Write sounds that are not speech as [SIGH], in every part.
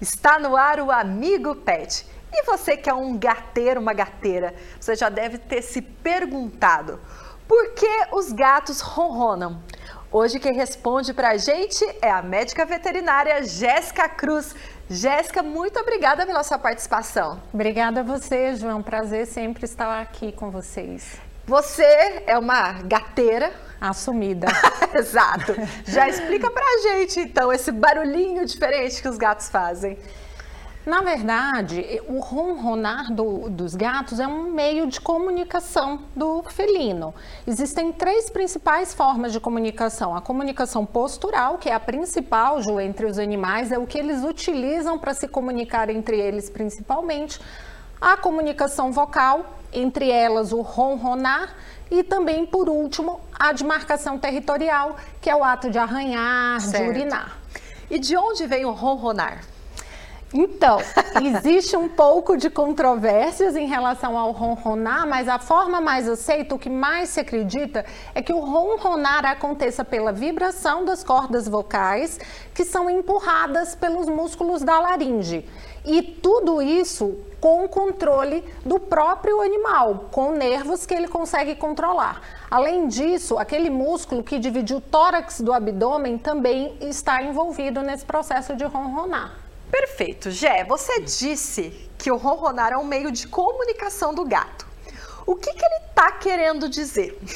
Está no ar o Amigo Pet. E você que é um gateiro, uma gateira, você já deve ter se perguntado por que os gatos ronronam? Hoje quem responde para a gente é a médica veterinária Jéssica Cruz. Jéssica, muito obrigada pela sua participação. Obrigada a você, João. Prazer sempre estar aqui com vocês. Você é uma gateira. Assumida. [LAUGHS] Exato. Já explica pra gente, então, esse barulhinho diferente que os gatos fazem. Na verdade, o ronronar do, dos gatos é um meio de comunicação do felino. Existem três principais formas de comunicação. A comunicação postural, que é a principal, Ju, entre os animais, é o que eles utilizam para se comunicar entre eles principalmente. A comunicação vocal, entre elas o ronronar, e também, por último, a demarcação territorial, que é o ato de arranhar, certo. de urinar. E de onde vem o ronronar? Então, existe um pouco de controvérsias em relação ao ronronar, mas a forma mais aceita, o que mais se acredita, é que o ronronar aconteça pela vibração das cordas vocais que são empurradas pelos músculos da laringe. E tudo isso com o controle do próprio animal, com nervos que ele consegue controlar. Além disso, aquele músculo que divide o tórax do abdômen também está envolvido nesse processo de ronronar. Perfeito. Gé, você disse que o ronronar é um meio de comunicação do gato. O que, que ele está querendo dizer? [LAUGHS]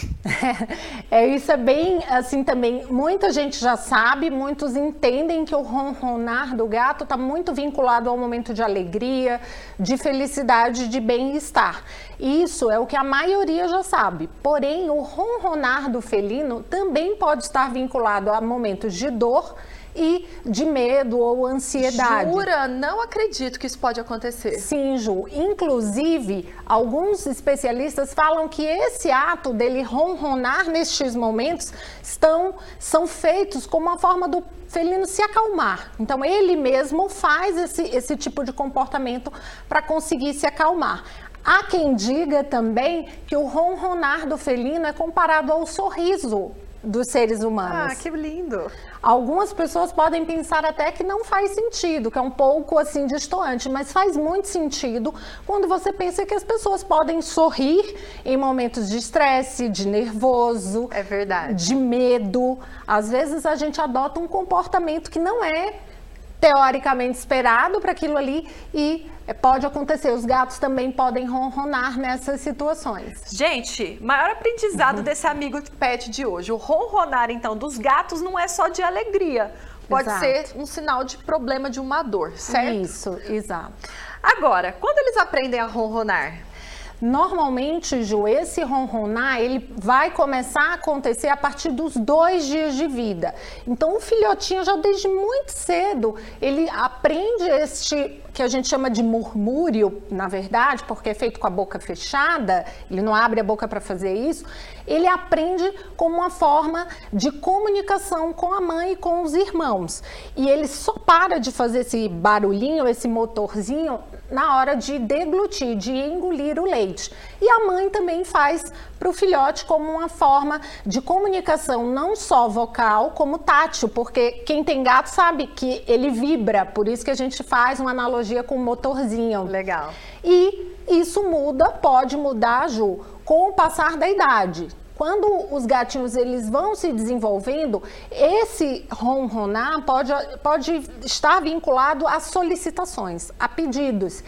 É, isso é bem assim também. Muita gente já sabe, muitos entendem que o ronronar do gato está muito vinculado ao momento de alegria, de felicidade, de bem-estar. Isso é o que a maioria já sabe. Porém, o ronronar do felino também pode estar vinculado a momentos de dor e de medo ou ansiedade. Jura? Não acredito que isso pode acontecer. Sim, Ju. Inclusive, alguns especialistas falam que esse ato dele ronronar nestes momentos estão, são feitos como uma forma do felino se acalmar. Então, ele mesmo faz esse, esse tipo de comportamento para conseguir se acalmar. Há quem diga também que o ronronar do felino é comparado ao sorriso dos seres humanos. Ah, que lindo! Algumas pessoas podem pensar até que não faz sentido, que é um pouco assim distoante, mas faz muito sentido quando você pensa que as pessoas podem sorrir em momentos de estresse, de nervoso, é verdade, de medo. Às vezes a gente adota um comportamento que não é teoricamente esperado para aquilo ali e pode acontecer. Os gatos também podem ronronar nessas situações. Gente, maior aprendizado uhum. desse amigo pet de hoje. O ronronar, então, dos gatos não é só de alegria. Pode exato. ser um sinal de problema de uma dor, certo? Isso, exato. Agora, quando eles aprendem a ronronar? Normalmente, Ju, esse ronronar, ele vai começar a acontecer a partir dos dois dias de vida. Então, o filhotinho já desde muito cedo, ele aprende este que a gente chama de murmúrio, na verdade, porque é feito com a boca fechada, ele não abre a boca para fazer isso, ele aprende como uma forma de comunicação com a mãe e com os irmãos. E ele só para de fazer esse barulhinho, esse motorzinho, na hora de deglutir, de engolir o leite. E a mãe também faz para o filhote como uma forma de comunicação não só vocal, como tátil, porque quem tem gato sabe que ele vibra, por isso que a gente faz uma analogia com o motorzinho. Legal. E isso muda, pode mudar, Ju, com o passar da idade. Quando os gatinhos eles vão se desenvolvendo, esse ronronar pode, pode estar vinculado a solicitações, a pedidos.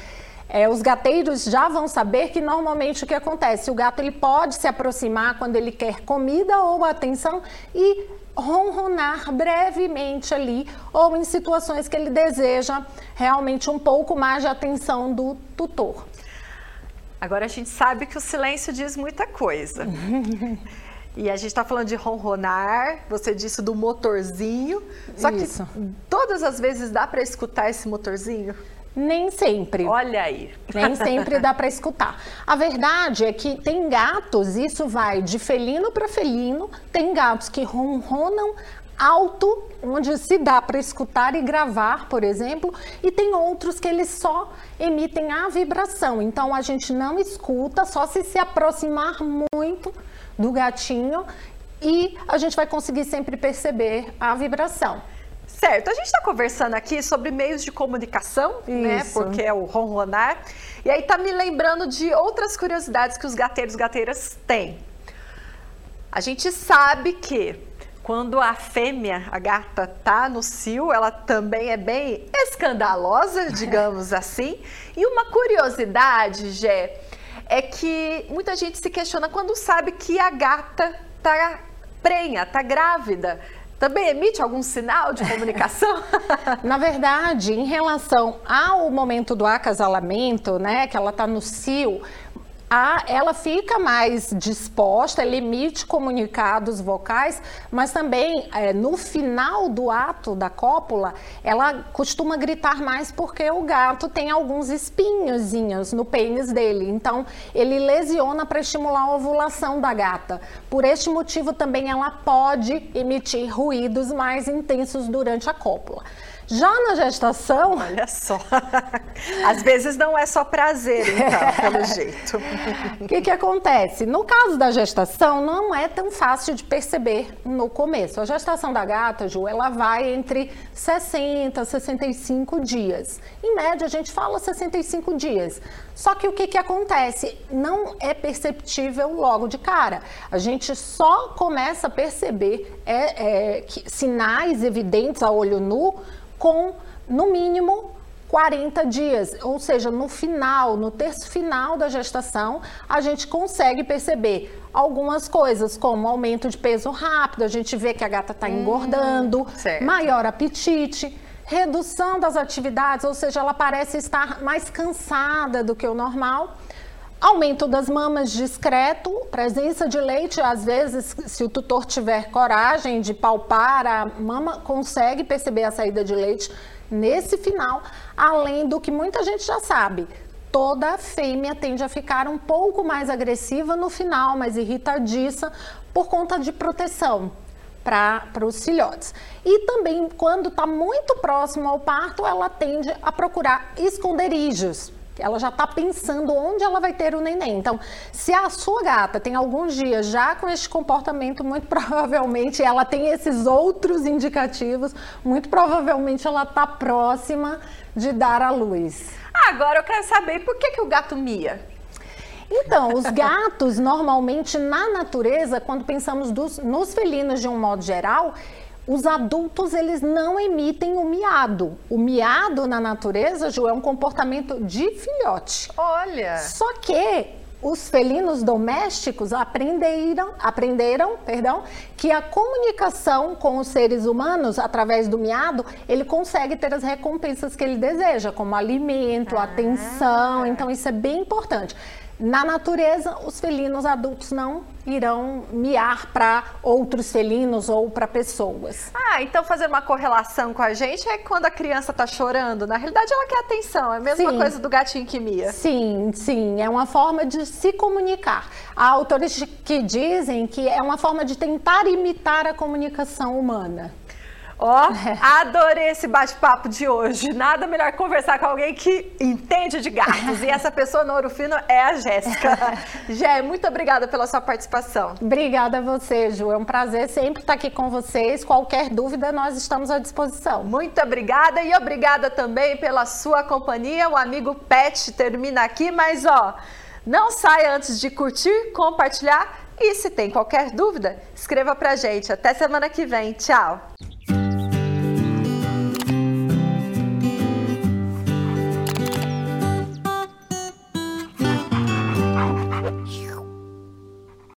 É, os gateiros já vão saber que normalmente o que acontece, o gato ele pode se aproximar quando ele quer comida ou atenção e ronronar brevemente ali ou em situações que ele deseja realmente um pouco mais de atenção do tutor. Agora a gente sabe que o silêncio diz muita coisa. [LAUGHS] E a gente está falando de ronronar, você disse do motorzinho. Só Isso. que todas as vezes dá para escutar esse motorzinho? Nem sempre. Olha aí. Nem sempre dá para escutar. A verdade é que tem gatos, isso vai de felino para felino, tem gatos que ronronam alto, onde se dá para escutar e gravar, por exemplo, e tem outros que eles só emitem a vibração. Então a gente não escuta, só se se aproximar muito do gatinho e a gente vai conseguir sempre perceber a vibração. Certo, a gente está conversando aqui sobre meios de comunicação, né? Isso. Porque é o ronronar. E aí tá me lembrando de outras curiosidades que os gateiros gateiras têm. A gente sabe que quando a fêmea, a gata, tá no cio, ela também é bem escandalosa, [LAUGHS] digamos assim. E uma curiosidade, Gé, é que muita gente se questiona quando sabe que a gata tá prenha, tá grávida. Também emite algum sinal de comunicação? [LAUGHS] Na verdade, em relação ao momento do acasalamento, né, que ela está no cio, a, ela fica mais disposta, ela emite comunicados vocais, mas também é, no final do ato da cópula, ela costuma gritar mais porque o gato tem alguns espinhozinhos no pênis dele. Então, ele lesiona para estimular a ovulação da gata. Por este motivo, também ela pode emitir ruídos mais intensos durante a cópula. Já na gestação. Olha só. [LAUGHS] Às vezes não é só prazer, então, [LAUGHS] pelo jeito. O que, que acontece? No caso da gestação, não é tão fácil de perceber no começo. A gestação da gata, Ju, ela vai entre 60 e 65 dias. Em média, a gente fala 65 dias. Só que o que, que acontece? Não é perceptível logo de cara. A gente só começa a perceber é, é, que, sinais evidentes a olho nu com, no mínimo, 40 dias, ou seja, no final, no terço final da gestação, a gente consegue perceber algumas coisas, como aumento de peso rápido, a gente vê que a gata está engordando, hum, maior apetite, redução das atividades, ou seja, ela parece estar mais cansada do que o normal. Aumento das mamas discreto, presença de leite, às vezes, se o tutor tiver coragem de palpar, a mama consegue perceber a saída de leite nesse final, além do que muita gente já sabe. Toda fêmea tende a ficar um pouco mais agressiva no final, mais irritadiça, por conta de proteção para os filhotes. E também, quando está muito próximo ao parto, ela tende a procurar esconderijos ela já está pensando onde ela vai ter o neném. Então, se a sua gata tem alguns dias já com esse comportamento, muito [LAUGHS] provavelmente ela tem esses outros indicativos, muito provavelmente ela está próxima de dar à luz. Agora eu quero saber por que, que o gato mia? Então, os gatos, [LAUGHS] normalmente na natureza, quando pensamos dos, nos felinos de um modo geral, os adultos eles não emitem o miado. O miado na natureza, Ju, é um comportamento de filhote. Olha. Só que os felinos domésticos aprenderam, aprenderam, perdão, que a comunicação com os seres humanos através do miado, ele consegue ter as recompensas que ele deseja, como alimento, ah. atenção. Então isso é bem importante. Na natureza, os felinos adultos não irão miar para outros felinos ou para pessoas. Ah, então fazer uma correlação com a gente é quando a criança está chorando. Na realidade, ela quer atenção. É a mesma sim. coisa do gatinho que mia. Sim, sim. É uma forma de se comunicar. Há autores que dizem que é uma forma de tentar imitar a comunicação humana. Ó, [LAUGHS] adorei esse bate-papo de hoje. Nada melhor conversar com alguém que entende de gatos. E essa pessoa no Ouro Fino é a Jéssica. [LAUGHS] Jé, muito obrigada pela sua participação. Obrigada a você, Ju. É um prazer sempre estar aqui com vocês. Qualquer dúvida, nós estamos à disposição. Muito obrigada e obrigada também pela sua companhia. O amigo Pet termina aqui, mas ó, não saia antes de curtir, compartilhar e se tem qualquer dúvida, escreva pra gente. Até semana que vem. Tchau!